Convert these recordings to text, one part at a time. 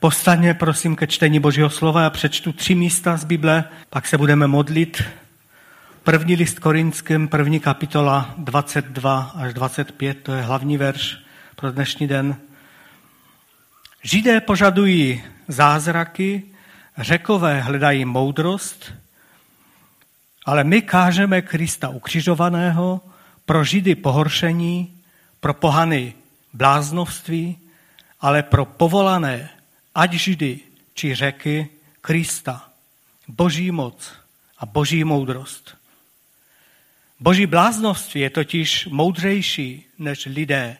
Postaňme prosím ke čtení Božího slova. Já přečtu tři místa z Bible, pak se budeme modlit. První list Korinským, první kapitola 22 až 25, to je hlavní verš pro dnešní den. Židé požadují zázraky, řekové hledají moudrost, ale my kážeme Krista ukřižovaného, pro Židy pohoršení, pro pohany bláznovství, ale pro povolané, ať Židy či řeky, Krista, boží moc a boží moudrost. Boží bláznovství je totiž moudřejší než lidé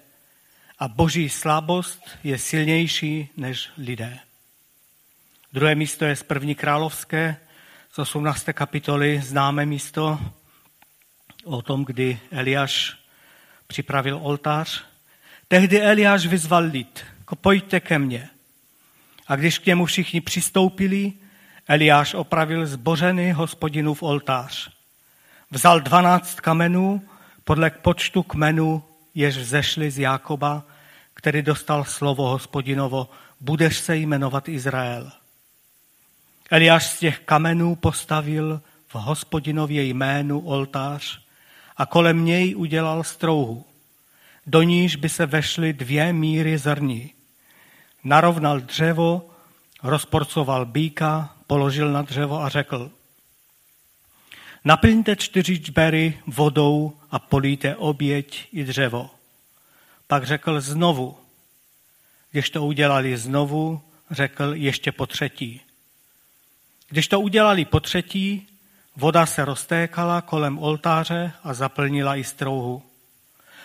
a boží slabost je silnější než lidé. Druhé místo je z první královské, z 18. kapitoly, známé místo o tom, kdy Eliáš připravil oltář. Tehdy Eliáš vyzval lid, pojďte ke mně. A když k němu všichni přistoupili, Eliáš opravil zbořený hospodinův oltář. Vzal dvanáct kamenů podle počtu kmenů, jež vzešli z Jákoba, který dostal slovo hospodinovo, budeš se jmenovat Izrael. Eliáš z těch kamenů postavil v hospodinově jménu oltář a kolem něj udělal strouhu. Do níž by se vešly dvě míry zrní. Narovnal dřevo, rozporcoval býka, položil na dřevo a řekl, naplňte čtyři čbery vodou a políte oběť i dřevo. Pak řekl znovu. Když to udělali znovu, řekl ještě po třetí. Když to udělali po třetí, voda se roztékala kolem oltáře a zaplnila i strouhu.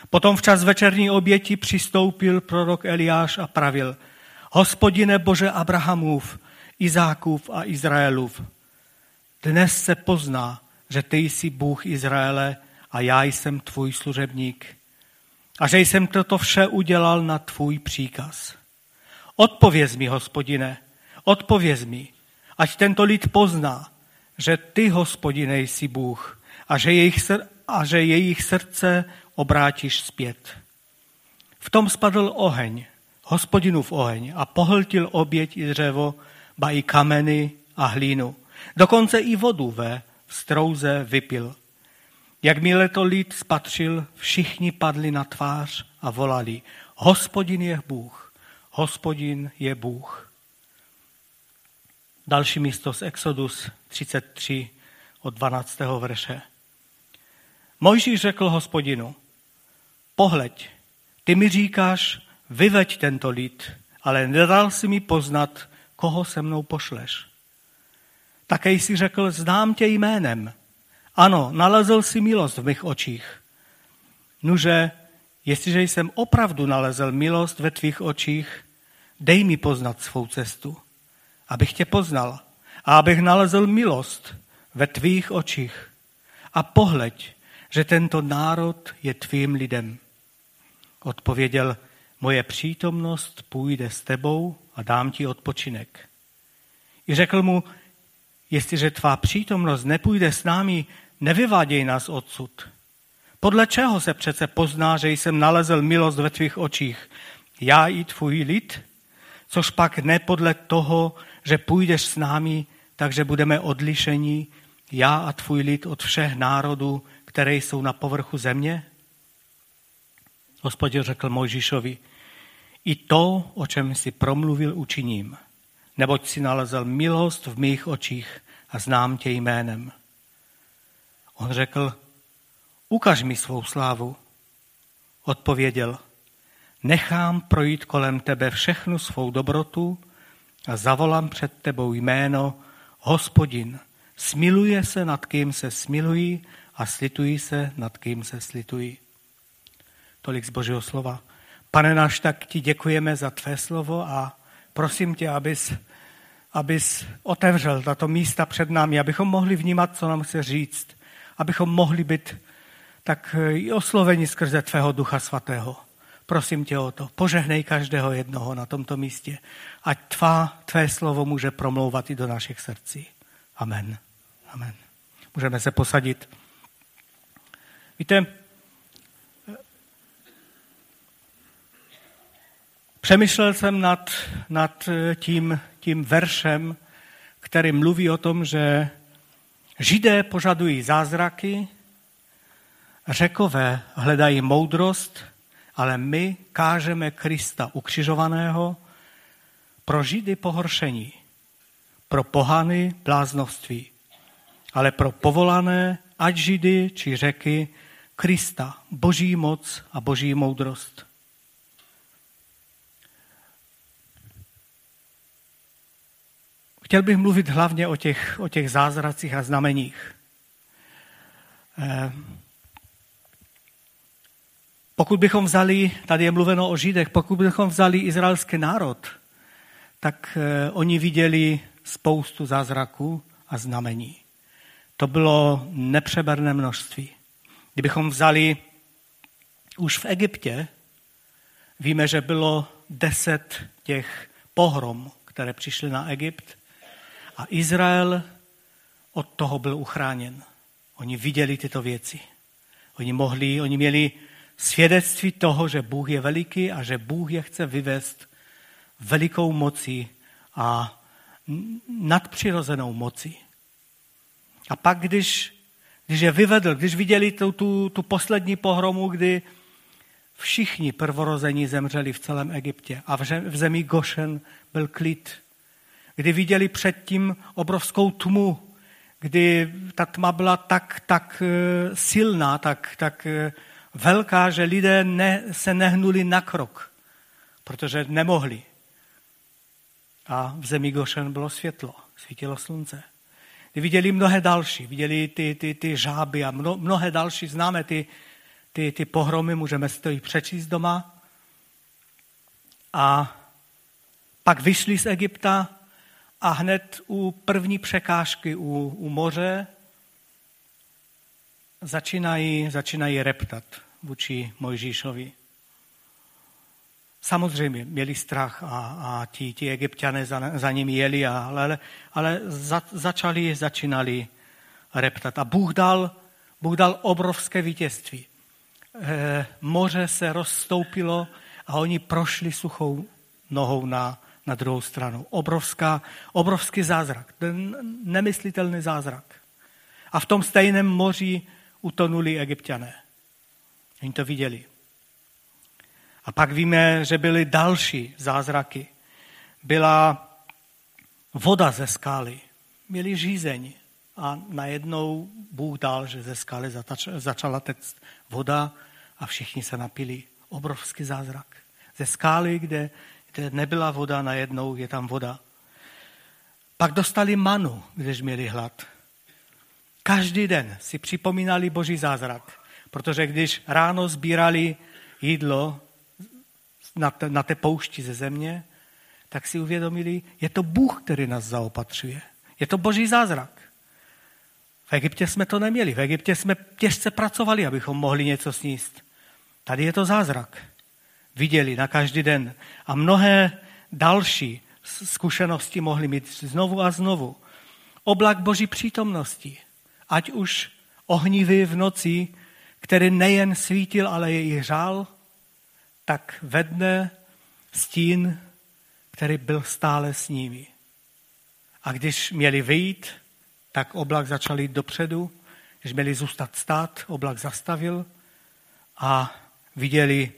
Potom včas večerní oběti přistoupil prorok Eliáš a pravil, hospodine Bože Abrahamův, Izákův a Izraelův, dnes se pozná, že ty jsi Bůh Izraele a já jsem tvůj služebník a že jsem toto vše udělal na tvůj příkaz. Odpověz mi, hospodine, odpověz mi, ať tento lid pozná, že ty, hospodine, jsi Bůh a že jejich, sr- a že jejich srdce obrátíš zpět. V tom spadl oheň, hospodinův oheň a pohltil oběť i dřevo, ba i kameny a hlínu. Dokonce i vodu ve strouze vypil. Jakmile to lid spatřil, všichni padli na tvář a volali, hospodin je Bůh, hospodin je Bůh. Další místo z Exodus 33 od 12. verše. Mojžíš řekl hospodinu, pohleď, ty mi říkáš, vyveď tento lid, ale nedal si mi poznat, koho se mnou pošleš. Také jsi řekl, znám tě jménem. Ano, nalezl si milost v mých očích. Nuže, jestliže jsem opravdu nalezl milost ve tvých očích, dej mi poznat svou cestu, abych tě poznal a abych nalezl milost ve tvých očích. A pohleď, že tento národ je tvým lidem. Odpověděl, moje přítomnost půjde s tebou a dám ti odpočinek. I řekl mu, jestliže tvá přítomnost nepůjde s námi, nevyváděj nás odsud. Podle čeho se přece pozná, že jsem nalezl milost ve tvých očích? Já i tvůj lid? Což pak ne podle toho, že půjdeš s námi, takže budeme odlišení, já a tvůj lid od všech národů, které jsou na povrchu země? Hospodin řekl Mojžíšovi, i to, o čem si promluvil, učiním, neboť si nalezl milost v mých očích a znám tě jménem. On řekl, ukaž mi svou slávu. Odpověděl, nechám projít kolem tebe všechnu svou dobrotu a zavolám před tebou jméno Hospodin. Smiluje se nad kým se smilují a slitují se nad kým se slitují. Tolik z Božího slova. Pane náš, tak ti děkujeme za tvé slovo a prosím tě, abys, abys otevřel tato místa před námi, abychom mohli vnímat, co nám chce říct, abychom mohli být tak i osloveni skrze tvého ducha svatého. Prosím tě o to. Požehnej každého jednoho na tomto místě. Ať tvá, tvé slovo může promlouvat i do našich srdcí. Amen. Amen. Můžeme se posadit. Víte, Přemýšlel jsem nad, nad tím, tím veršem, který mluví o tom, že Židé požadují zázraky, řekové hledají moudrost, ale my kážeme Krista ukřižovaného pro Židy pohoršení, pro pohany bláznoství, ale pro povolané, ať Židy či řeky, Krista, boží moc a boží moudrost. Chtěl bych mluvit hlavně o těch, o těch zázracích a znameních. Eh, pokud bychom vzali, tady je mluveno o Židech, pokud bychom vzali izraelský národ, tak eh, oni viděli spoustu zázraků a znamení. To bylo nepřeberné množství. Kdybychom vzali už v Egyptě, víme, že bylo deset těch pohrom, které přišly na Egypt a Izrael od toho byl uchráněn. Oni viděli tyto věci. Oni mohli, oni měli svědectví toho, že Bůh je veliký a že Bůh je chce vyvést velikou moci a nadpřirozenou moci. A pak, když, když je vyvedl, když viděli tu, tu, tu poslední pohromu, kdy všichni prvorození zemřeli v celém Egyptě a v zemi Gošen byl klid, kdy viděli předtím obrovskou tmu, kdy ta tma byla tak, tak eh, silná, tak, tak eh, velká, že lidé ne, se nehnuli na krok, protože nemohli. A v zemi Gošen bylo světlo, svítilo slunce. Viděli mnohé další, viděli ty, ty, ty žáby a mno, mnohé další, známe ty, ty, ty pohromy, můžeme si to i přečíst doma. A pak vyšli z Egypta a hned u první překážky u, u moře začínají, začínají reptat vůči Mojžíšovi. Samozřejmě měli strach a, a ti, ti egyptiané za, za nimi jeli, ale, ale za, začali, začínali reptat. A Bůh dal, Bůh dal obrovské vítězství. E, moře se rozstoupilo a oni prošli suchou nohou na, na druhou stranu. Obrovská, obrovský zázrak, ten nemyslitelný zázrak. A v tom stejném moři utonuli egyptiané. Oni to viděli. A pak víme, že byly další zázraky. Byla voda ze skály. Měli žízeň. A najednou Bůh dal, že ze skály začala tect voda a všichni se napili. Obrovský zázrak. Ze skály, kde, kde nebyla voda, najednou je tam voda. Pak dostali manu, když měli hlad. Každý den si připomínali boží zázrak, protože když ráno sbírali jídlo, na, té poušti ze země, tak si uvědomili, je to Bůh, který nás zaopatřuje. Je to boží zázrak. V Egyptě jsme to neměli. V Egyptě jsme těžce pracovali, abychom mohli něco sníst. Tady je to zázrak. Viděli na každý den. A mnohé další zkušenosti mohli mít znovu a znovu. Oblak boží přítomnosti. Ať už ohnivý v noci, který nejen svítil, ale je i řál, tak vedne stín, který byl stále s nimi. A když měli vyjít, tak oblak začal jít dopředu. Když měli zůstat stát, oblak zastavil a viděli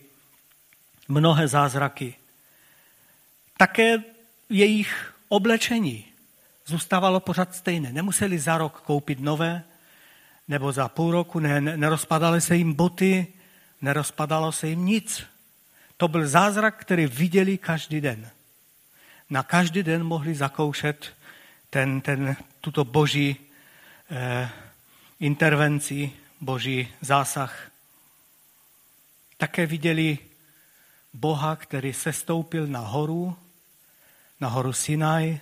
mnohé zázraky. Také jejich oblečení zůstávalo pořád stejné. Nemuseli za rok koupit nové, nebo za půl roku, ne, nerozpadaly se jim boty, nerozpadalo se jim nic. To byl zázrak, který viděli každý den. Na každý den mohli zakoušet ten, ten, tuto boží eh, intervenci, boží zásah. Také viděli Boha, který se stoupil na horu, na horu Sinaj,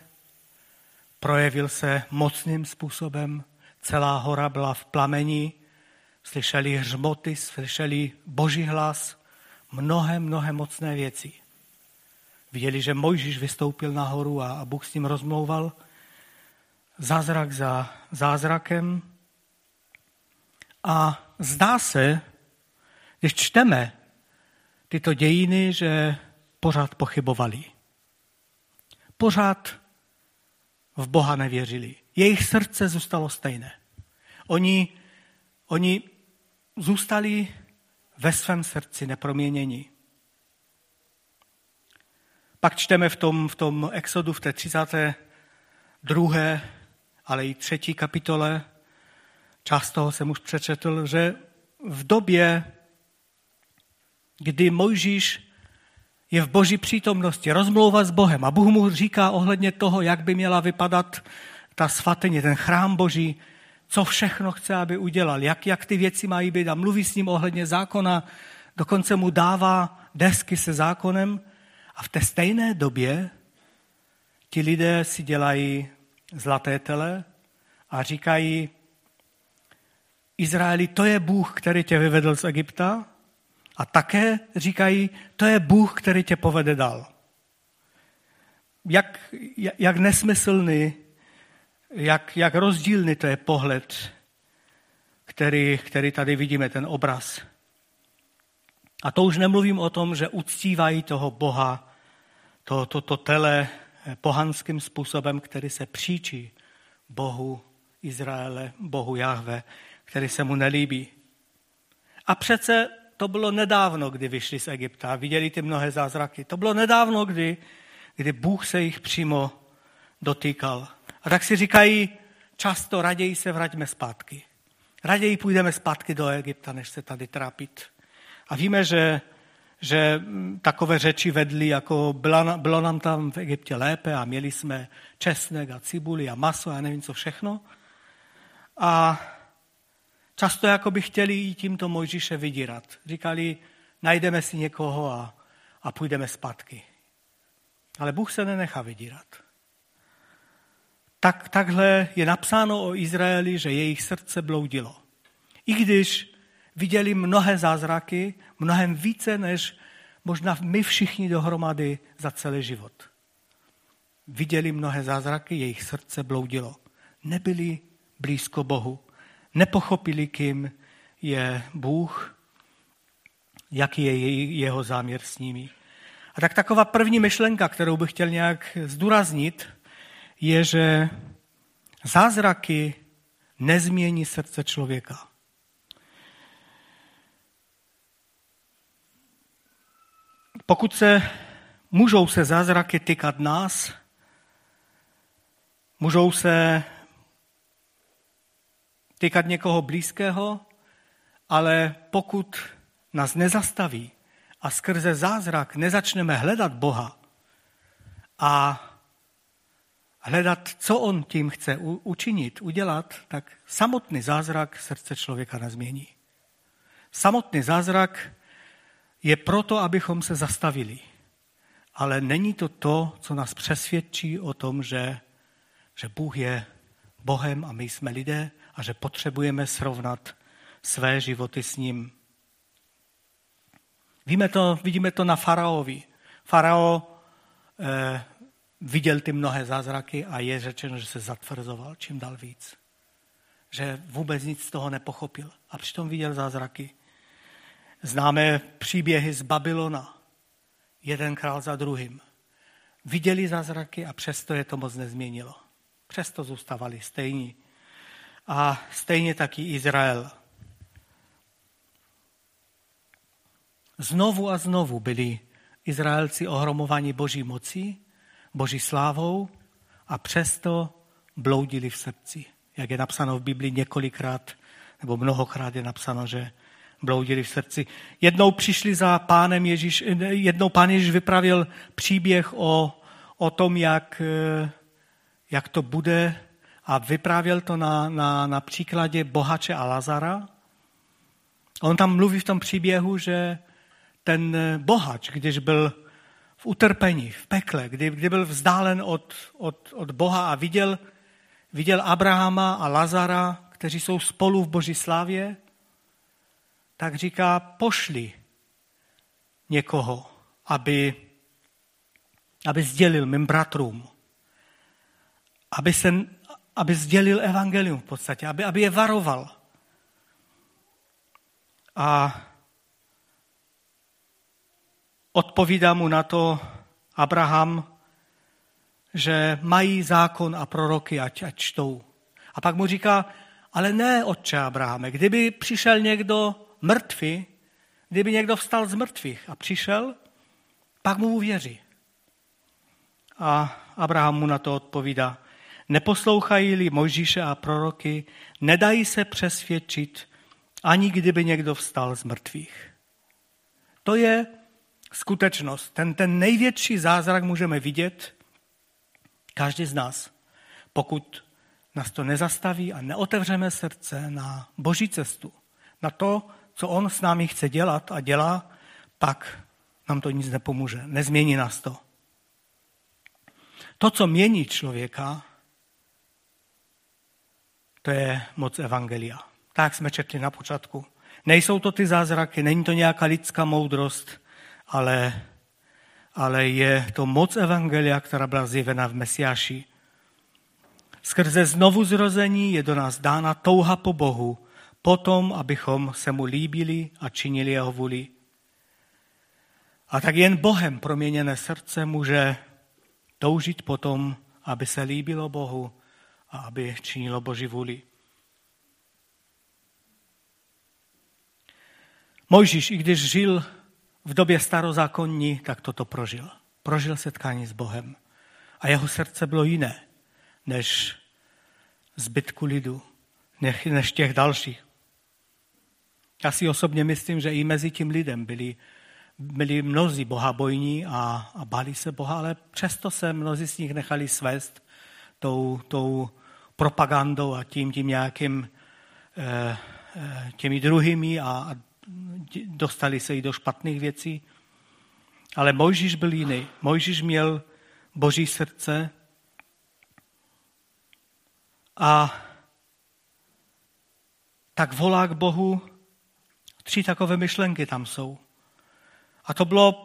projevil se mocným způsobem, celá hora byla v plameni, slyšeli hřmoty, slyšeli boží hlas, mnohé, mnohé mocné věci. Viděli, že Mojžíš vystoupil nahoru a, a Bůh s ním rozmlouval. Zázrak za zázrakem. A zdá se, když čteme tyto dějiny, že pořád pochybovali. Pořád v Boha nevěřili. Jejich srdce zůstalo stejné. Oni, oni zůstali ve svém srdci neproměnění. Pak čteme v tom, v tom exodu v té 32. ale i třetí kapitole, část toho jsem už přečetl, že v době, kdy Mojžíš je v boží přítomnosti, rozmlouvá s Bohem a Bůh mu říká ohledně toho, jak by měla vypadat ta svatyně, ten chrám boží, co všechno chce, aby udělal, jak, jak ty věci mají být a mluví s ním ohledně zákona, dokonce mu dává desky se zákonem a v té stejné době ti lidé si dělají zlaté tele a říkají, Izraeli, to je Bůh, který tě vyvedl z Egypta a také říkají, to je Bůh, který tě povede dál. Jak, jak nesmyslný, jak, jak rozdílný to je pohled, který, který tady vidíme, ten obraz. A to už nemluvím o tom, že uctívají toho Boha, to, to, to tele pohanským způsobem, který se příčí Bohu Izraele, Bohu Jahve, který se mu nelíbí. A přece to bylo nedávno, kdy vyšli z Egypta a viděli ty mnohé zázraky. To bylo nedávno, kdy, kdy Bůh se jich přímo dotýkal. A tak si říkají, často raději se vraťme zpátky. Raději půjdeme zpátky do Egypta, než se tady trápit. A víme, že, že takové řeči vedly, jako bylo, bylo nám tam v Egyptě lépe a měli jsme česnek a cibuli a maso a nevím co všechno. A často jako by chtěli i tímto Mojžíše vydírat. Říkali, najdeme si někoho a, a půjdeme zpátky. Ale Bůh se nenechá vydírat. Tak, takhle je napsáno o Izraeli, že jejich srdce bloudilo. I když viděli mnohé zázraky, mnohem více než možná my všichni dohromady za celý život. Viděli mnohé zázraky, jejich srdce bloudilo. Nebyli blízko Bohu nepochopili, kým je Bůh, jaký je jeho záměr s nimi. A tak taková první myšlenka, kterou bych chtěl nějak zdůraznit, je, že zázraky nezmění srdce člověka. Pokud se můžou se zázraky týkat nás, můžou se týkat někoho blízkého, ale pokud nás nezastaví a skrze zázrak nezačneme hledat Boha a hledat, co on tím chce učinit, udělat, tak samotný zázrak srdce člověka nezmění. Samotný zázrak je proto, abychom se zastavili. Ale není to to, co nás přesvědčí o tom, že, že Bůh je Bohem a my jsme lidé a že potřebujeme srovnat své životy s ním. Víme to, vidíme to na faraovi. Farao eh, viděl ty mnohé zázraky a je řečeno, že se zatvrzoval čím dál víc. Že vůbec nic z toho nepochopil. A přitom viděl zázraky. Známe příběhy z Babylona. Jeden král za druhým. Viděli zázraky a přesto je to moc nezměnilo. Přesto zůstávali stejní a stejně taky Izrael. Znovu a znovu byli Izraelci ohromovaní boží mocí, boží slávou a přesto bloudili v srdci. Jak je napsáno v Biblii několikrát, nebo mnohokrát je napsáno, že bloudili v srdci. Jednou přišli za pánem Ježíš, jednou pán Ježíš vypravil příběh o, o tom, jak, jak to bude a vyprávěl to na, na, na příkladě bohače a Lazara. On tam mluví v tom příběhu, že ten bohač, když byl v utrpení, v pekle, kdy, kdy byl vzdálen od, od, od Boha a viděl, viděl Abrahama a Lazara, kteří jsou spolu v boží slávě, tak říká, pošli někoho, aby, aby sdělil mým bratrům, aby se, aby sdělil evangelium v podstatě, aby, aby je varoval. A odpovídá mu na to Abraham, že mají zákon a proroky, ať, ať čtou. A pak mu říká, ale ne, otče Abrahame, kdyby přišel někdo mrtvý, kdyby někdo vstal z mrtvých a přišel, pak mu uvěří. A Abraham mu na to odpovídá, neposlouchají-li Mojžíše a proroky, nedají se přesvědčit, ani kdyby někdo vstal z mrtvých. To je skutečnost. Ten, ten největší zázrak můžeme vidět každý z nás, pokud nás to nezastaví a neotevřeme srdce na boží cestu, na to, co on s námi chce dělat a dělá, pak nám to nic nepomůže. Nezmění nás to. To, co mění člověka, to je moc Evangelia. Tak jsme četli na počátku. Nejsou to ty zázraky, není to nějaká lidská moudrost, ale, ale je to moc Evangelia, která byla zjevena v Mesiáši. Skrze znovu zrození je do nás dána touha po Bohu, potom, abychom se mu líbili a činili jeho vůli. A tak jen Bohem proměněné srdce může toužit potom, aby se líbilo Bohu a aby činilo Boží vůli. Mojžíš, i když žil v době starozákonní, tak toto prožil. Prožil setkání s Bohem. A jeho srdce bylo jiné než zbytku lidu, než těch dalších. Já si osobně myslím, že i mezi tím lidem byli, byli mnozí bohabojní a, a báli se Boha, ale přesto se mnozí z nich nechali svést tou, tou propagandou a tím, tím nějakým eh, eh těmi druhými a, a dostali se i do špatných věcí. Ale Mojžíš byl jiný. Mojžíš měl boží srdce a tak volá k Bohu. Tři takové myšlenky tam jsou. A to bylo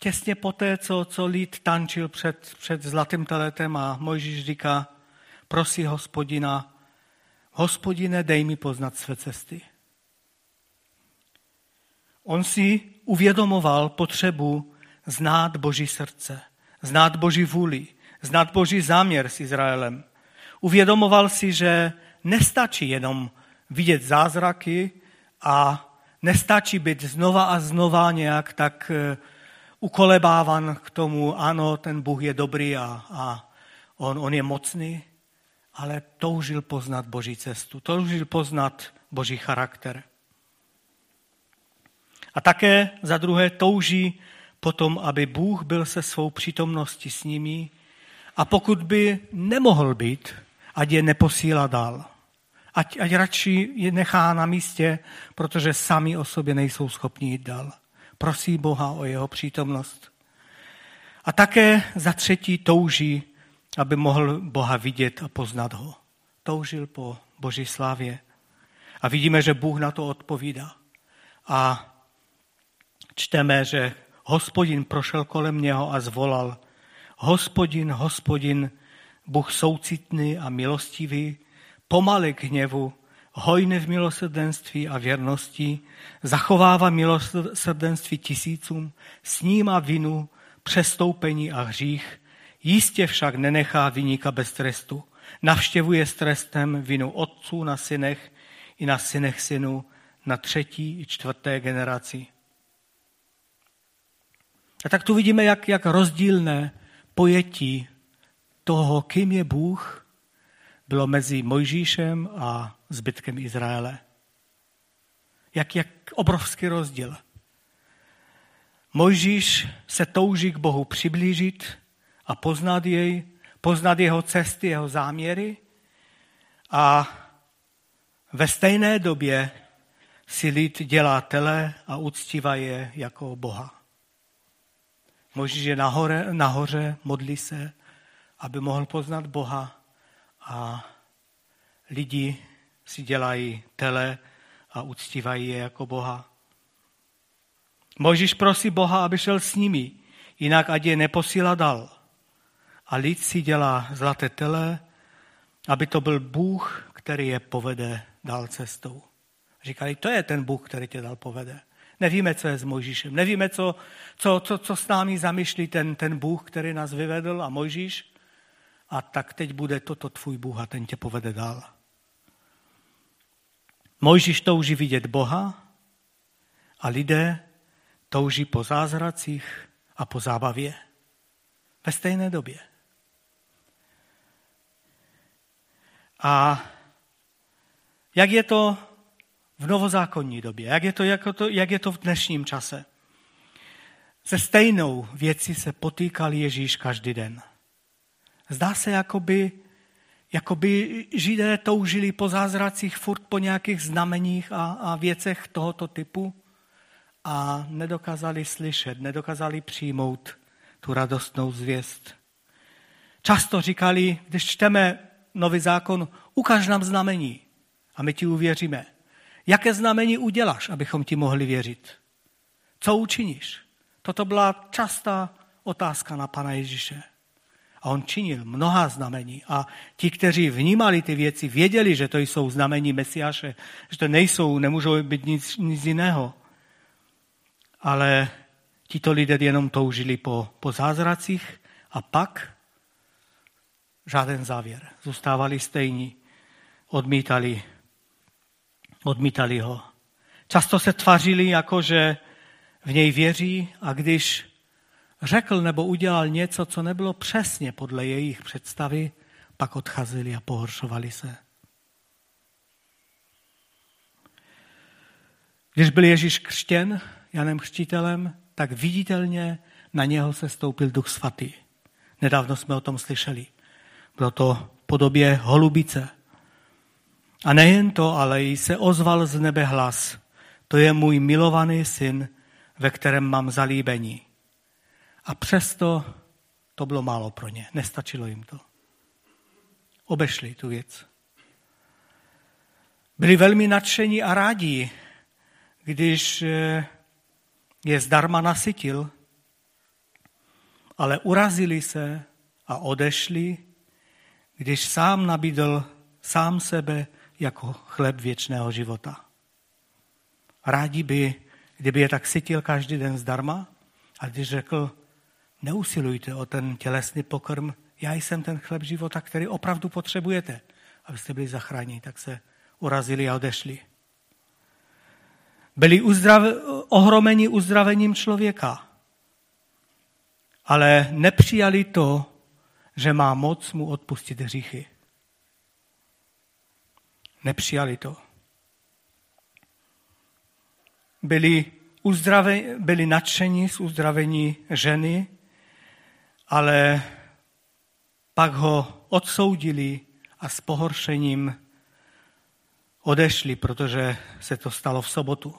těsně poté, co, co lid tančil před, před zlatým teletem a Mojžíš říká, prosí hospodina, hospodine, dej mi poznat své cesty. On si uvědomoval potřebu znát Boží srdce, znát Boží vůli, znát Boží záměr s Izraelem. Uvědomoval si, že nestačí jenom vidět zázraky a nestačí být znova a znova nějak tak eh, ukolebávan k tomu, ano, ten Bůh je dobrý a, a on, on je mocný, ale toužil poznat Boží cestu, toužil poznat Boží charakter. A také za druhé touží potom, aby Bůh byl se svou přítomností s nimi a pokud by nemohl být, ať je neposílá dál. Ať, ať radši je nechá na místě, protože sami o sobě nejsou schopni jít dál. Prosí Boha o jeho přítomnost. A také za třetí touží, aby mohl Boha vidět a poznat ho. Toužil po boží slávě. A vidíme, že Bůh na to odpovídá. A čteme, že hospodin prošel kolem něho a zvolal, hospodin, hospodin, Bůh soucitný a milostivý, pomalý k hněvu, hojný v milosrdenství a věrnosti, zachovává milosrdenství tisícům, snímá vinu, přestoupení a hřích, jistě však nenechá vyníka bez trestu. Navštěvuje s trestem vinu otců na synech i na synech synů na třetí i čtvrté generaci. A tak tu vidíme, jak, jak rozdílné pojetí toho, kým je Bůh, bylo mezi Mojžíšem a zbytkem Izraele. Jak, jak obrovský rozdíl. Mojžíš se touží k Bohu přiblížit a poznat jej, poznat jeho cesty, jeho záměry a ve stejné době si lid dělá tele a uctívá je jako Boha. Možíš je nahoře, nahoře, modlí se, aby mohl poznat Boha a lidi si dělají tele a uctívají je jako Boha. Možíš prosí Boha, aby šel s nimi, jinak ať je neposílá dal. A lid si dělá zlaté tele, aby to byl Bůh, který je povede dál cestou. Říkali, to je ten Bůh, který tě dal povede. Nevíme, co je s Mojžíšem. Nevíme, co, co, co, co s námi zamýšlí ten, ten Bůh, který nás vyvedl a Mojžíš. A tak teď bude toto tvůj Bůh a ten tě povede dál. Mojžíš touží vidět Boha a lidé touží po zázracích a po zábavě. Ve stejné době. A jak je to v novozákonní době? Jak je to, jak to, jak je to v dnešním čase? Se stejnou věcí se potýkal Ježíš každý den. Zdá se, jakoby, jakoby židé toužili po zázracích furt po nějakých znameních a, a věcech tohoto typu a nedokázali slyšet, nedokázali přijmout tu radostnou zvěst. Často říkali, když čteme nový zákon, ukaž nám znamení a my ti uvěříme. Jaké znamení uděláš, abychom ti mohli věřit? Co učiníš? Toto byla častá otázka na Pana Ježíše. A on činil mnoha znamení. A ti, kteří vnímali ty věci, věděli, že to jsou znamení Mesiáše, že to nejsou, nemůžou být nic, nic jiného. Ale tito lidé jenom toužili po, po zázracích a pak žádný závěr. Zůstávali stejní, odmítali, odmítali ho. Často se tvařili jako, že v něj věří a když řekl nebo udělal něco, co nebylo přesně podle jejich představy, pak odcházeli a pohoršovali se. Když byl Ježíš křtěn Janem Křtitelem, tak viditelně na něho se stoupil Duch Svatý. Nedávno jsme o tom slyšeli. Bylo to v podobě holubice. A nejen to, ale i se ozval z nebe hlas. To je můj milovaný syn, ve kterém mám zalíbení. A přesto to bylo málo pro ně. Nestačilo jim to. Obešli tu věc. Byli velmi nadšení a rádi, když eh, je zdarma nasytil, ale urazili se a odešli, když sám nabídl sám sebe jako chleb věčného života. Rádi by, kdyby je tak sytil každý den zdarma, a když řekl, neusilujte o ten tělesný pokrm, já jsem ten chleb života, který opravdu potřebujete, abyste byli zachráněni, tak se urazili a odešli. Byli uzdrav, ohromeni uzdravením člověka, ale nepřijali to, že má moc mu odpustit hříchy. Nepřijali to. Byli, uzdrave, byli nadšení z uzdravení ženy, ale pak ho odsoudili a s pohoršením odešli, protože se to stalo v sobotu.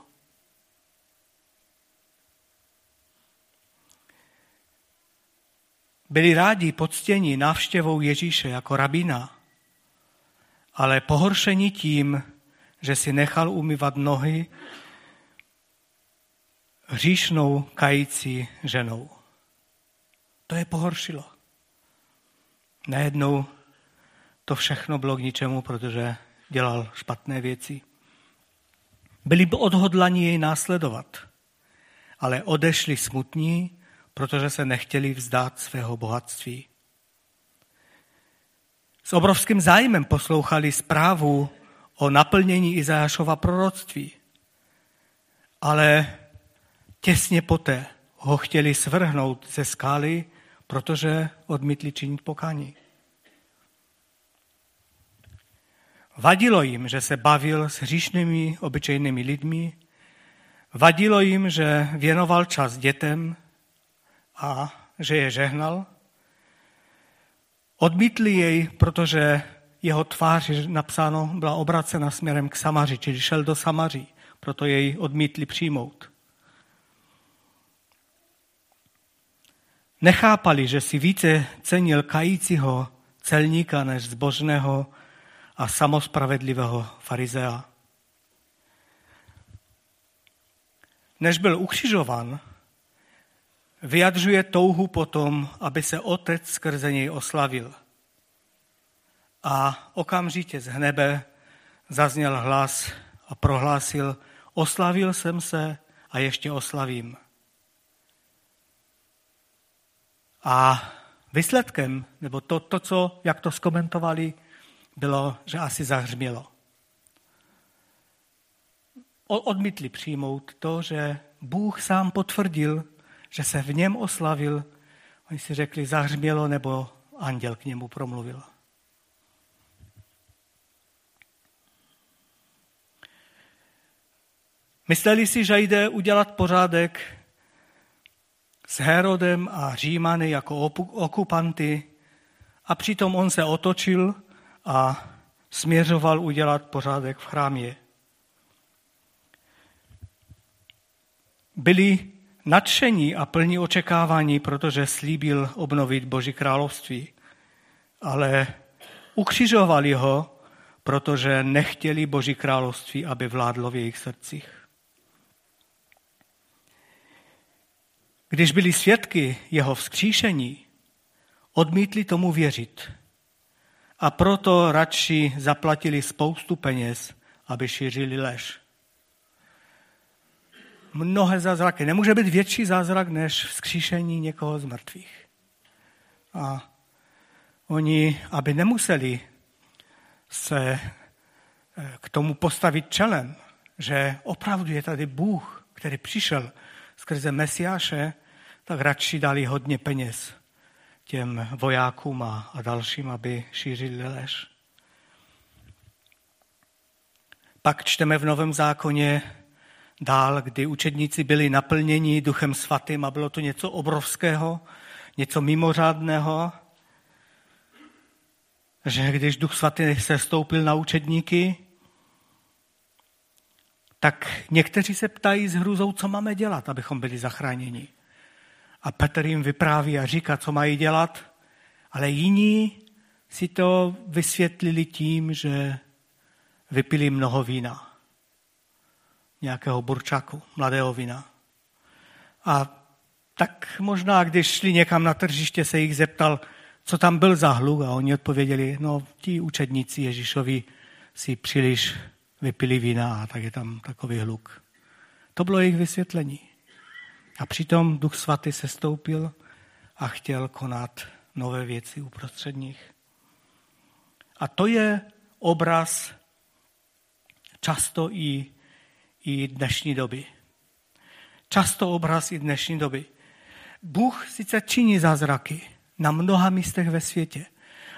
Byli rádi poctěni návštěvou Ježíše jako rabína, ale pohoršení tím, že si nechal umývat nohy hříšnou kající ženou. To je pohoršilo. Najednou to všechno bylo k ničemu, protože dělal špatné věci. Byli by odhodlaní jej následovat, ale odešli smutní, protože se nechtěli vzdát svého bohatství. S obrovským zájmem poslouchali zprávu o naplnění Izajášova proroctví, ale těsně poté ho chtěli svrhnout ze skály, protože odmítli činit pokání. Vadilo jim, že se bavil s hříšnými, obyčejnými lidmi, vadilo jim, že věnoval čas dětem a že je žehnal. Odmítli jej, protože jeho tvář, napsáno, byla obracena směrem k Samaři, čili šel do Samaří, proto jej odmítli přijmout. Nechápali, že si více cenil kajícího celníka než zbožného a samospravedlivého farizea. Než byl ukřižovan, vyjadřuje touhu potom, aby se otec skrze něj oslavil. A okamžitě z hnebe zazněl hlas a prohlásil, oslavil jsem se a ještě oslavím. A výsledkem, nebo to, to co, jak to skomentovali, bylo, že asi zahřmělo. Odmítli přijmout to, že Bůh sám potvrdil, že se v něm oslavil. Oni si řekli, zahřmělo, nebo anděl k němu promluvil. Mysleli si, že jde udělat pořádek s Herodem a Římany jako okupanty a přitom on se otočil a směřoval udělat pořádek v chrámě. Byli nadšení a plní očekávání, protože slíbil obnovit Boží království, ale ukřižovali ho, protože nechtěli Boží království, aby vládlo v jejich srdcích. Když byli svědky jeho vzkříšení, odmítli tomu věřit. A proto radši zaplatili spoustu peněz, aby šířili lež. Mnohé zázraky. Nemůže být větší zázrak než vzkříšení někoho z mrtvých. A oni, aby nemuseli se eh, k tomu postavit čelem, že opravdu je tady Bůh, který přišel skrze Mesiáše, tak radši dali hodně peněz těm vojákům a, a dalším, aby šířili lež. Pak čteme v Novém zákoně dál, kdy učedníci byli naplněni Duchem Svatým a bylo to něco obrovského, něco mimořádného, že když Duch Svatý se stoupil na učedníky, tak někteří se ptají s hrůzou, co máme dělat, abychom byli zachráněni. A Petr jim vypráví a říká, co mají dělat, ale jiní si to vysvětlili tím, že vypili mnoho vína. Nějakého burčaku, mladého vína. A tak možná, když šli někam na tržiště, se jich zeptal, co tam byl za hluk a oni odpověděli, no ti učedníci Ježíšovi si příliš vypili vína a tak je tam takový hluk. To bylo jejich vysvětlení. A přitom Duch Svatý se stoupil a chtěl konat nové věci uprostřed nich. A to je obraz často i, i dnešní doby. Často obraz i dnešní doby. Bůh sice činí zázraky na mnoha místech ve světě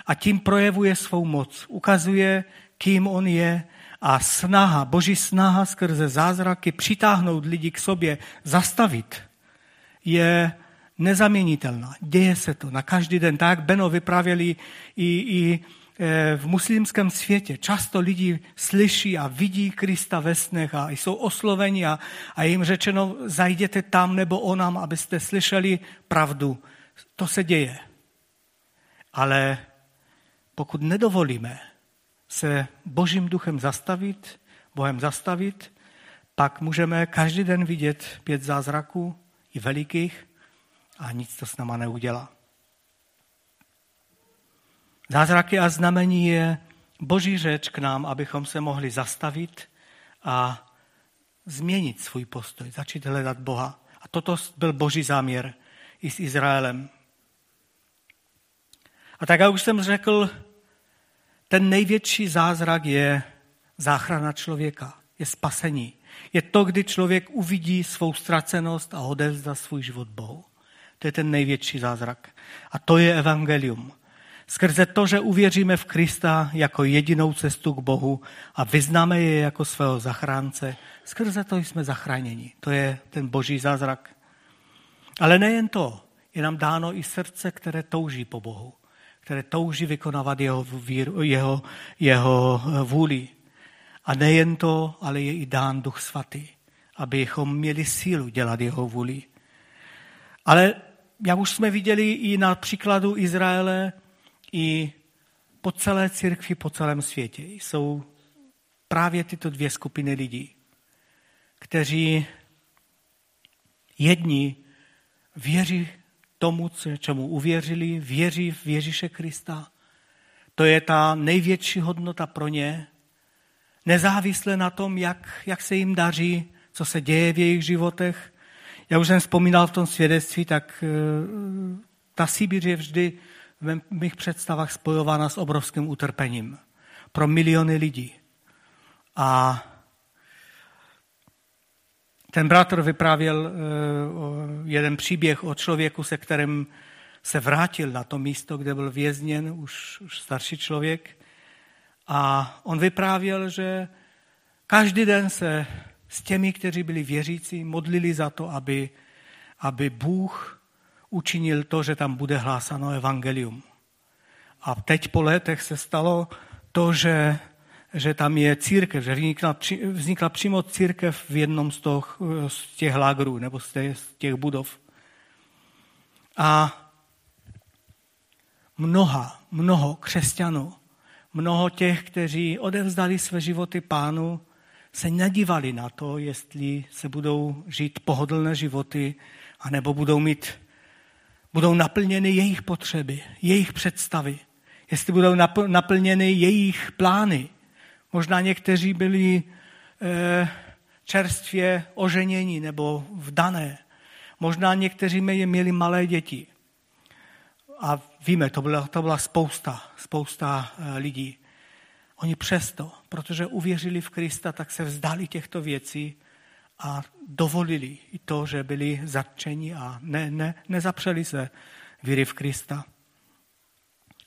a tím projevuje svou moc, ukazuje, kým on je a snaha, boží snaha skrze zázraky přitáhnout lidi k sobě, zastavit, je nezaměnitelná. Děje se to na každý den. Tak Beno vyprávěli i, i e, v muslimském světě. Často lidi slyší a vidí Krista ve snech a jsou osloveni a, a jim řečeno, zajděte tam nebo onam, abyste slyšeli pravdu. To se děje. Ale pokud nedovolíme se Božím duchem zastavit, Bohem zastavit, pak můžeme každý den vidět pět zázraků, i velikých, a nic to s náma neudělá. Zázraky a znamení je boží řeč k nám, abychom se mohli zastavit a změnit svůj postoj, začít hledat Boha. A toto byl boží záměr i s Izraelem. A tak, jak už jsem řekl, ten největší zázrak je záchrana člověka, je spasení. Je to, kdy člověk uvidí svou ztracenost a odevzdá svůj život Bohu. To je ten největší zázrak. A to je evangelium. Skrze to, že uvěříme v Krista jako jedinou cestu k Bohu a vyznáme je jako svého zachránce, skrze to jsme zachráněni. To je ten boží zázrak. Ale nejen to, je nám dáno i srdce, které touží po Bohu, které touží vykonávat jeho, jeho, jeho vůli. A nejen to, ale je i dán Duch Svatý, abychom měli sílu dělat jeho vůli. Ale jak už jsme viděli i na příkladu Izraele, i po celé církvi, po celém světě, jsou právě tyto dvě skupiny lidí, kteří jedni věří tomu, čemu uvěřili, věří v Ježíše Krista. To je ta největší hodnota pro ně, nezávisle na tom, jak, jak se jim daří co se děje v jejich životech. Já už jsem vzpomínal v tom svědectví, tak eh, ta Sibíř je vždy v mých představách spojována s obrovským utrpením pro miliony lidí. A ten bratr vyprávěl eh, jeden příběh o člověku, se kterým se vrátil na to místo, kde byl vězněn, už, už starší člověk. A on vyprávěl, že každý den se s těmi, kteří byli věřící, modlili za to, aby, aby Bůh učinil to, že tam bude hlásáno evangelium. A teď po letech se stalo to, že, že tam je církev, že vznikla, vznikla přímo církev v jednom z, toho, z těch lágrů nebo z těch, z těch budov. A mnoha, mnoho křesťanů, mnoho těch, kteří odevzdali své životy pánu, se nedívali na to, jestli se budou žít pohodlné životy, anebo budou mít, budou naplněny jejich potřeby, jejich představy, jestli budou naplněny jejich plány. Možná někteří byli eh, čerstvě oženění nebo vdané. Možná někteří měli malé děti. A víme, to byla, to byla spousta, spousta eh, lidí. Oni přesto, protože uvěřili v Krista, tak se vzdali těchto věcí a dovolili i to, že byli zatčeni a ne, ne, nezapřeli se víry v Krista.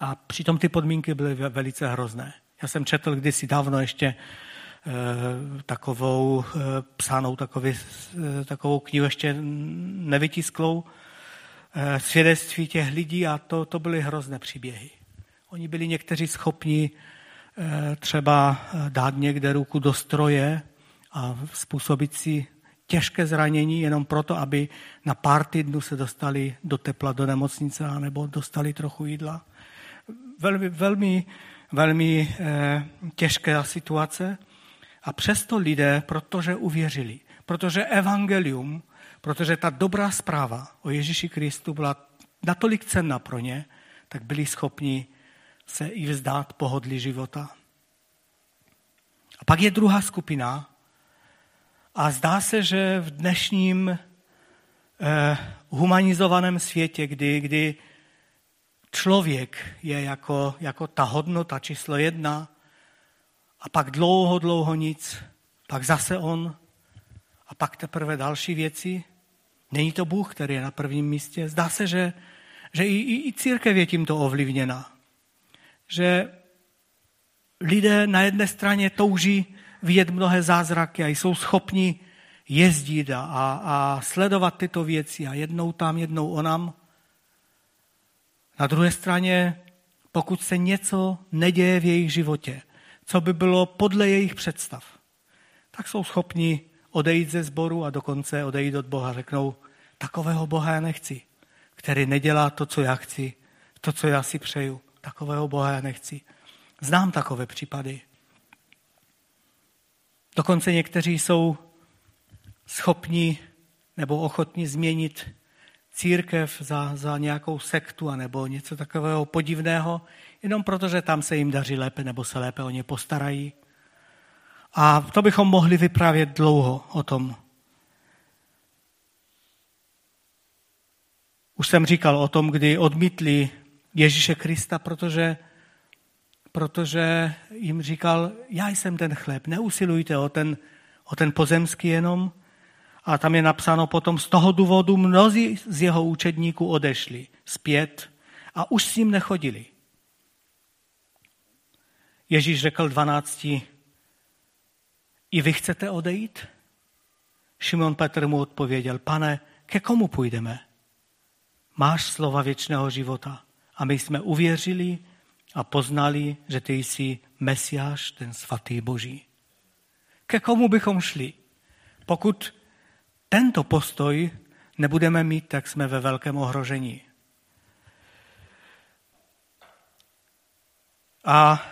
A přitom ty podmínky byly velice hrozné. Já jsem četl kdysi dávno ještě eh, takovou eh, psánou, takový, takovou knihu ještě nevytisklou, svědectví těch lidí a to, to byly hrozné příběhy. Oni byli někteří schopni eh, třeba eh, dát někde ruku do stroje a způsobit si těžké zranění jenom proto, aby na pár týdnů se dostali do tepla do nemocnice nebo dostali trochu jídla. Velmi, velmi, velmi eh, těžká situace. A přesto lidé, protože uvěřili, protože evangelium, protože ta dobrá zpráva o Ježíši Kristu byla natolik cenná pro ně, tak byli schopni se i vzdát pohodlí života. A pak je druhá skupina, a zdá se, že v dnešním eh, humanizovaném světě, kdy, kdy člověk je jako, jako ta hodnota číslo jedna a pak dlouho, dlouho nic, pak zase on a pak teprve další věci. Není to Bůh, který je na prvním místě. Zdá se, že, že i, i, i církev je tímto ovlivněna. Že lidé na jedné straně touží vidět mnohé zázraky a jsou schopni jezdit a, a sledovat tyto věci a jednou tam, jednou onam. Na druhé straně, pokud se něco neděje v jejich životě, co by bylo podle jejich představ, tak jsou schopni odejít ze sboru a dokonce odejít od Boha. Řeknou, takového Boha já nechci, který nedělá to, co já chci, to, co já si přeju. Takového Boha já nechci. Znám takové případy. Dokonce někteří jsou schopni nebo ochotni změnit církev za, za nějakou sektu nebo něco takového podivného, jenom protože tam se jim daří lépe nebo se lépe o ně postarají. A to bychom mohli vyprávět dlouho o tom. Už jsem říkal o tom, kdy odmítli Ježíše Krista, protože protože jim říkal, já jsem ten chléb, neusilujte o ten, o ten pozemský jenom. A tam je napsáno potom, z toho důvodu mnozí z jeho učedníků odešli zpět a už s ním nechodili. Ježíš řekl dvanácti, i vy chcete odejít? Šimon Petr mu odpověděl, pane, ke komu půjdeme? Máš slova věčného života. A my jsme uvěřili, a poznali, že ty jsi Mesiáš, ten svatý Boží. Ke komu bychom šli? Pokud tento postoj nebudeme mít, tak jsme ve velkém ohrožení. A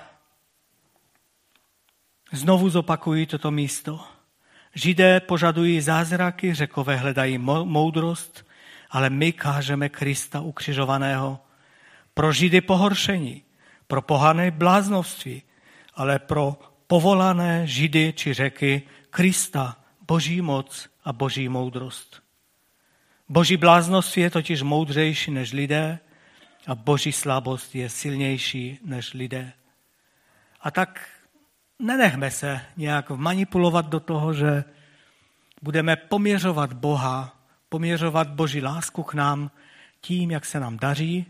znovu zopakuji toto místo. Židé požadují zázraky, řekové hledají moudrost, ale my kážeme Krista ukřižovaného. Pro Židy pohoršení, pro pohané bláznovství, ale pro povolané židy či řeky Krista, boží moc a boží moudrost. Boží bláznost je totiž moudřejší než lidé a boží slabost je silnější než lidé. A tak nenechme se nějak manipulovat do toho, že budeme poměřovat Boha, poměřovat Boží lásku k nám tím, jak se nám daří,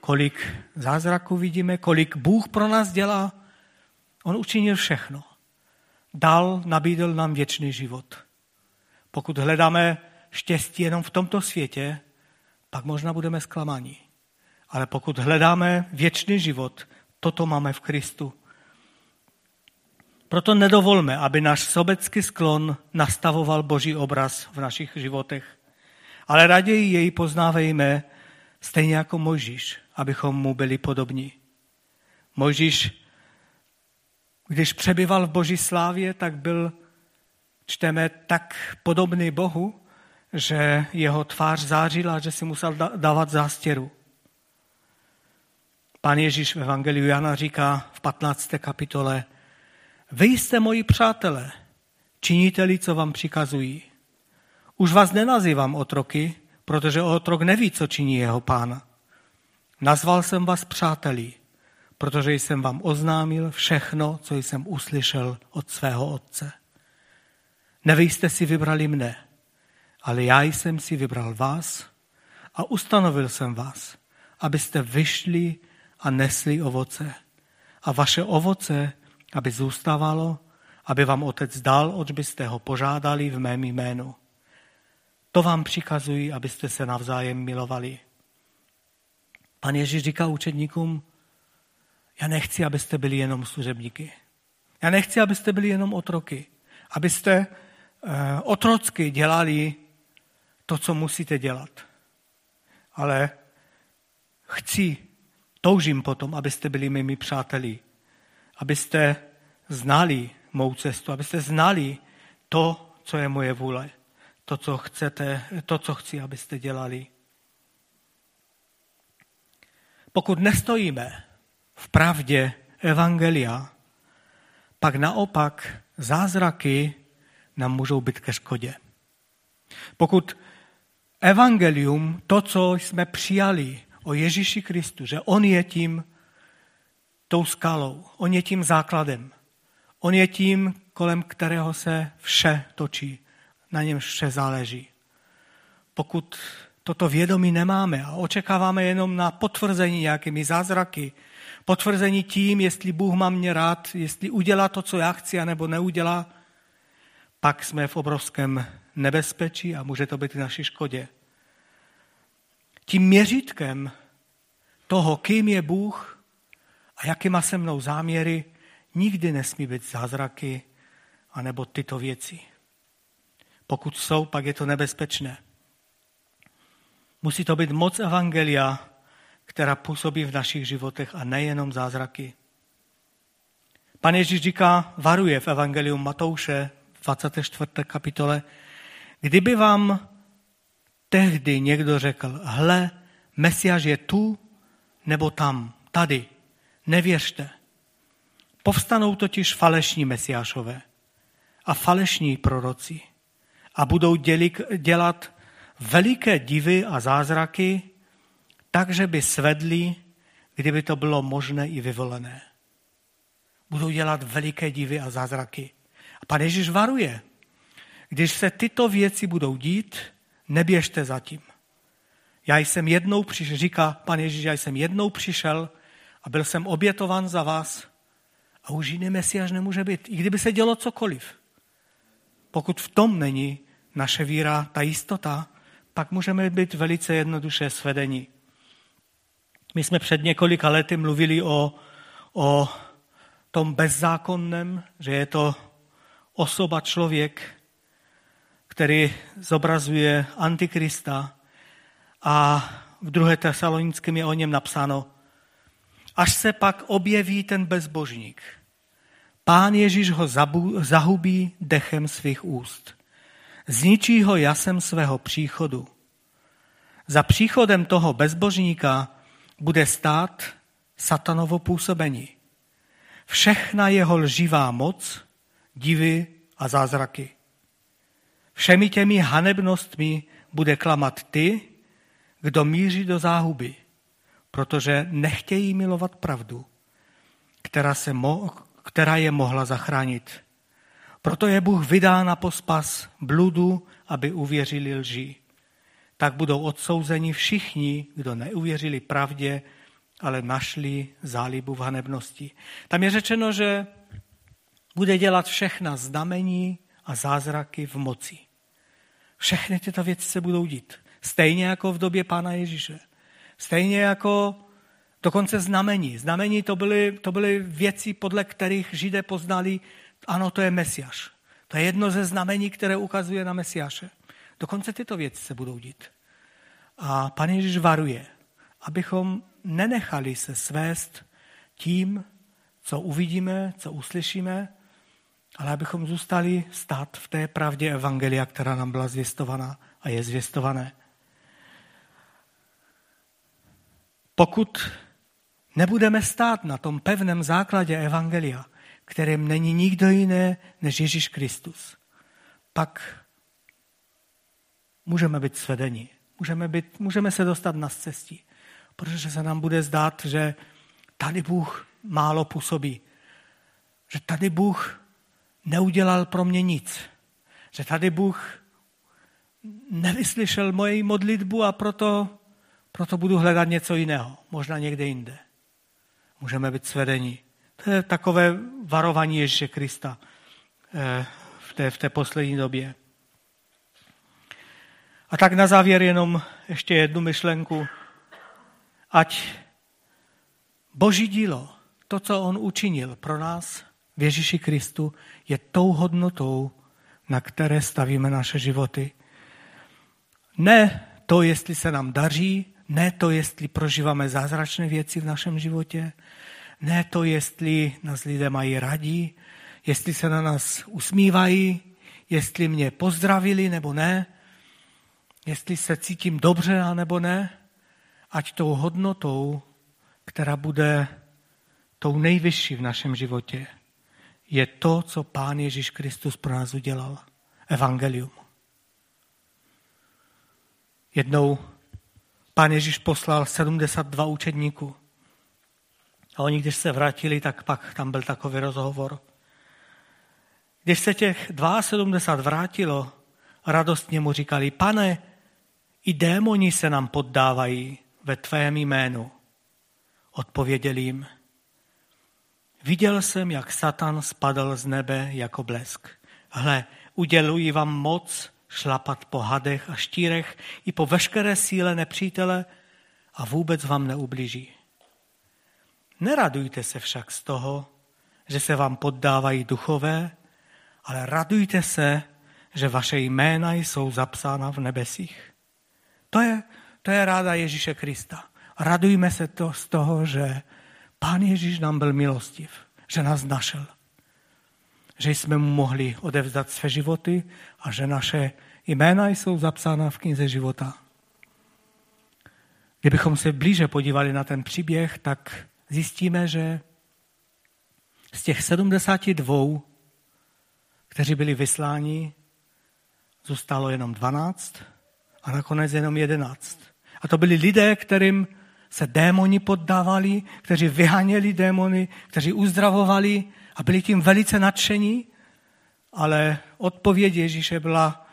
kolik zázraků vidíme, kolik Bůh pro nás dělá. On učinil všechno. Dal, nabídl nám věčný život. Pokud hledáme štěstí jenom v tomto světě, pak možná budeme zklamaní. Ale pokud hledáme věčný život, toto máme v Kristu. Proto nedovolme, aby náš sobecký sklon nastavoval boží obraz v našich životech. Ale raději jej poznávejme stejně jako Mojžíš, abychom mu byli podobní. Mojžíš, když přebyval v boží slávě, tak byl, čteme, tak podobný Bohu, že jeho tvář zářila, že si musel dávat zástěru. Pán Ježíš v Evangeliu Jana říká v 15. kapitole, vy jste moji přátelé, činíte-li, co vám přikazují. Už vás nenazývám otroky, protože otrok neví, co činí jeho pána. Nazval jsem vás přáteli, protože jsem vám oznámil všechno, co jsem uslyšel od svého otce. Nevy jste si vybrali mne, ale já jsem si vybral vás a ustanovil jsem vás, abyste vyšli a nesli ovoce. A vaše ovoce, aby zůstávalo, aby vám otec dal, oč byste ho požádali v mém jménu. To vám přikazují, abyste se navzájem milovali. Pan Ježíš říká učedníkům, já nechci, abyste byli jenom služebníky. Já nechci, abyste byli jenom otroky. Abyste eh, otrocky dělali to, co musíte dělat. Ale chci, toužím potom, abyste byli mými přáteli. Abyste znali mou cestu, abyste znali to, co je moje vůle. To, co chcete, to, co chci, abyste dělali. Pokud nestojíme v pravdě Evangelia, pak naopak zázraky nám můžou být ke škodě. Pokud evangelium, to, co jsme přijali o Ježíši Kristu, že on je tím tou skalou, on je tím základem, on je tím, kolem kterého se vše točí, na něm vše záleží. Pokud toto vědomí nemáme a očekáváme jenom na potvrzení nějakými zázraky, potvrzení tím, jestli Bůh má mě rád, jestli udělá to, co já chci, anebo neudělá, pak jsme v obrovském nebezpečí a může to být i naší škodě. Tím měřítkem toho, kým je Bůh a jaký má se mnou záměry, nikdy nesmí být zázraky anebo tyto věci. Pokud jsou, pak je to nebezpečné. Musí to být moc Evangelia, která působí v našich životech a nejenom zázraky. Pan Ježíš říká, varuje v Evangeliu Matouše 24. kapitole, kdyby vám tehdy někdo řekl, hle, Mesiáš je tu nebo tam, tady, nevěřte. Povstanou totiž falešní mesiášové a falešní proroci a budou dělik, dělat veliké divy a zázraky, takže by svedli, kdyby to bylo možné i vyvolené. Budou dělat veliké divy a zázraky. A pan Ježíš varuje, když se tyto věci budou dít, neběžte zatím. Já jsem jednou přišel, říká pan Ježíš, já jsem jednou přišel a byl jsem obětovan za vás a už jiný mesiáš nemůže být, i kdyby se dělo cokoliv. Pokud v tom není naše víra, ta jistota, pak můžeme být velice jednoduše svedení. My jsme před několika lety mluvili o, o tom bezzákonném, že je to osoba, člověk, který zobrazuje Antikrista a v druhé tesalonickém je o něm napsáno, až se pak objeví ten bezbožník. Pán Ježíš ho zahubí dechem svých úst. Zničí ho jasem svého příchodu. Za příchodem toho bezbožníka bude stát satanovo působení. Všechna jeho lživá moc, divy a zázraky. Všemi těmi hanebnostmi bude klamat ty, kdo míří do záhuby, protože nechtějí milovat pravdu, která, se mo- která je mohla zachránit. Proto je Bůh vydá na pospas bludu, aby uvěřili lži. Tak budou odsouzeni všichni, kdo neuvěřili pravdě, ale našli zálibu v hanebnosti. Tam je řečeno, že bude dělat všechna znamení a zázraky v moci. Všechny tyto věci se budou dít. Stejně jako v době Pána Ježíše. Stejně jako dokonce znamení. Znamení to byly, to byly věci, podle kterých Židé poznali, ano, to je Mesiáš. To je jedno ze znamení, které ukazuje na Mesiáše. Dokonce tyto věci se budou dít. A Pan Ježíš varuje, abychom nenechali se svést tím, co uvidíme, co uslyšíme, ale abychom zůstali stát v té pravdě Evangelia, která nám byla zvěstovaná a je zvěstované. Pokud nebudeme stát na tom pevném základě Evangelia, kterým není nikdo jiný než Ježíš Kristus, pak můžeme být svedeni. Můžeme, být, můžeme se dostat na cestí, protože se nám bude zdát, že tady Bůh málo působí. Že tady Bůh neudělal pro mě nic. Že tady Bůh nevyslyšel moji modlitbu a proto, proto budu hledat něco jiného, možná někde jinde. Můžeme být svedeni. To je takové varování Ježíše Krista eh, v té, v té poslední době. A tak na závěr jenom ještě jednu myšlenku. Ať Boží dílo, to, co on učinil pro nás v Ježíši Kristu, je tou hodnotou, na které stavíme naše životy. Ne to, jestli se nám daří, ne to, jestli prožíváme zázračné věci v našem životě, ne to, jestli nás lidé mají radí, jestli se na nás usmívají, jestli mě pozdravili nebo ne, jestli se cítím dobře nebo ne, ať tou hodnotou, která bude tou nejvyšší v našem životě, je to, co Pán Ježíš Kristus pro nás udělal. Evangelium. Jednou Pán Ježíš poslal 72 učedníků. A oni, když se vrátili, tak pak tam byl takový rozhovor. Když se těch 72 vrátilo, radostně mu říkali, pane, i démoni se nám poddávají ve tvém jménu. Odpověděl jim, viděl jsem, jak Satan spadl z nebe jako blesk. Hle, uděluji vám moc šlapat po hadech a štírech i po veškeré síle nepřítele a vůbec vám neublíží. Neradujte se však z toho, že se vám poddávají duchové, ale radujte se, že vaše jména jsou zapsána v nebesích. To je, to je ráda Ježíše Krista. Radujme se to z toho, že Pán Ježíš nám byl milostiv, že nás našel. Že jsme mu mohli odevzdat své životy a že naše jména jsou zapsána v knize života. Kdybychom se blíže podívali na ten příběh, tak zjistíme, že z těch 72, kteří byli vysláni, zůstalo jenom 12 a nakonec jenom 11. A to byli lidé, kterým se démoni poddávali, kteří vyháněli démony, kteří uzdravovali a byli tím velice nadšení, ale odpověď Ježíše byla,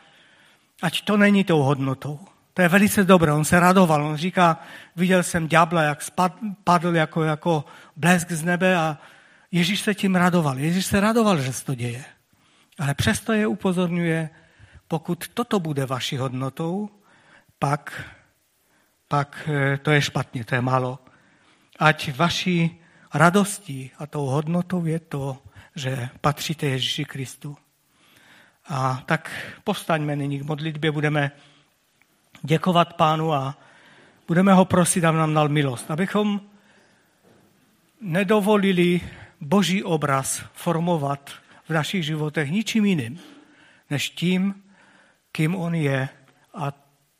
ať to není tou hodnotou. To je velice dobré, on se radoval, on říká, viděl jsem ďábla, jak spadl jako, jako blesk z nebe a Ježíš se tím radoval. Ježíš se radoval, že se to děje. Ale přesto je upozorňuje, pokud toto bude vaší hodnotou, pak, pak eh, to je špatně, to je málo. Ať vaší radostí a tou hodnotou je to, že patříte Ježíši Kristu. A tak postaňme nyní k modlitbě, budeme děkovat pánu a budeme ho prosit, aby nám dal milost, abychom nedovolili boží obraz formovat v našich životech ničím jiným, než tím, kým on je a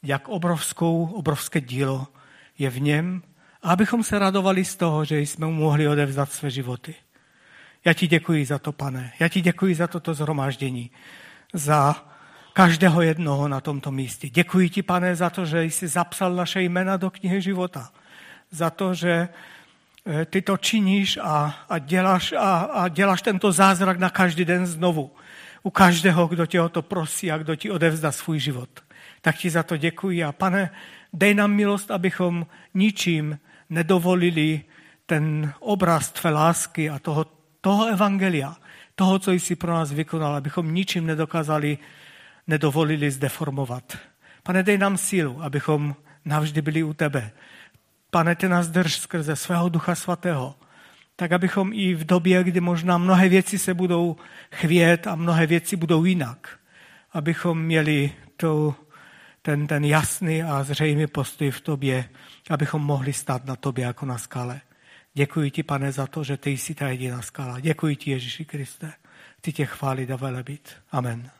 jak obrovskou, obrovské dílo je v něm a abychom se radovali z toho, že jsme mu mohli odevzdat své životy. Já ti děkuji za to, pane. Já ti děkuji za toto zhromáždění, za každého jednoho na tomto místě. Děkuji ti, pane, za to, že jsi zapsal naše jména do knihy života. Za to, že eh, ty to činíš a, a, děláš, a, a děláš tento zázrak na každý den znovu. U každého, kdo tě o to prosí a kdo ti odevzdá svůj život. Tak ti za to děkuji a pane, dej nám milost, abychom ničím nedovolili ten obraz tvé lásky a toho, toho evangelia, toho, co jsi pro nás vykonal, abychom ničím nedokázali, nedovolili zdeformovat. Pane, dej nám sílu, abychom navždy byli u tebe. Pane, ty nás drž skrze svého Ducha Svatého, tak abychom i v době, kdy možná mnohé věci se budou chvět a mnohé věci budou jinak, abychom měli to, ten, ten jasný a zřejmý postoj v tobě, abychom mohli stát na tobě jako na skale. Děkuji ti, pane, za to, že ty jsi ta jediná skala. Děkuji ti, Ježíši Kriste. Ty tě chválit a velebit. Amen. Amen.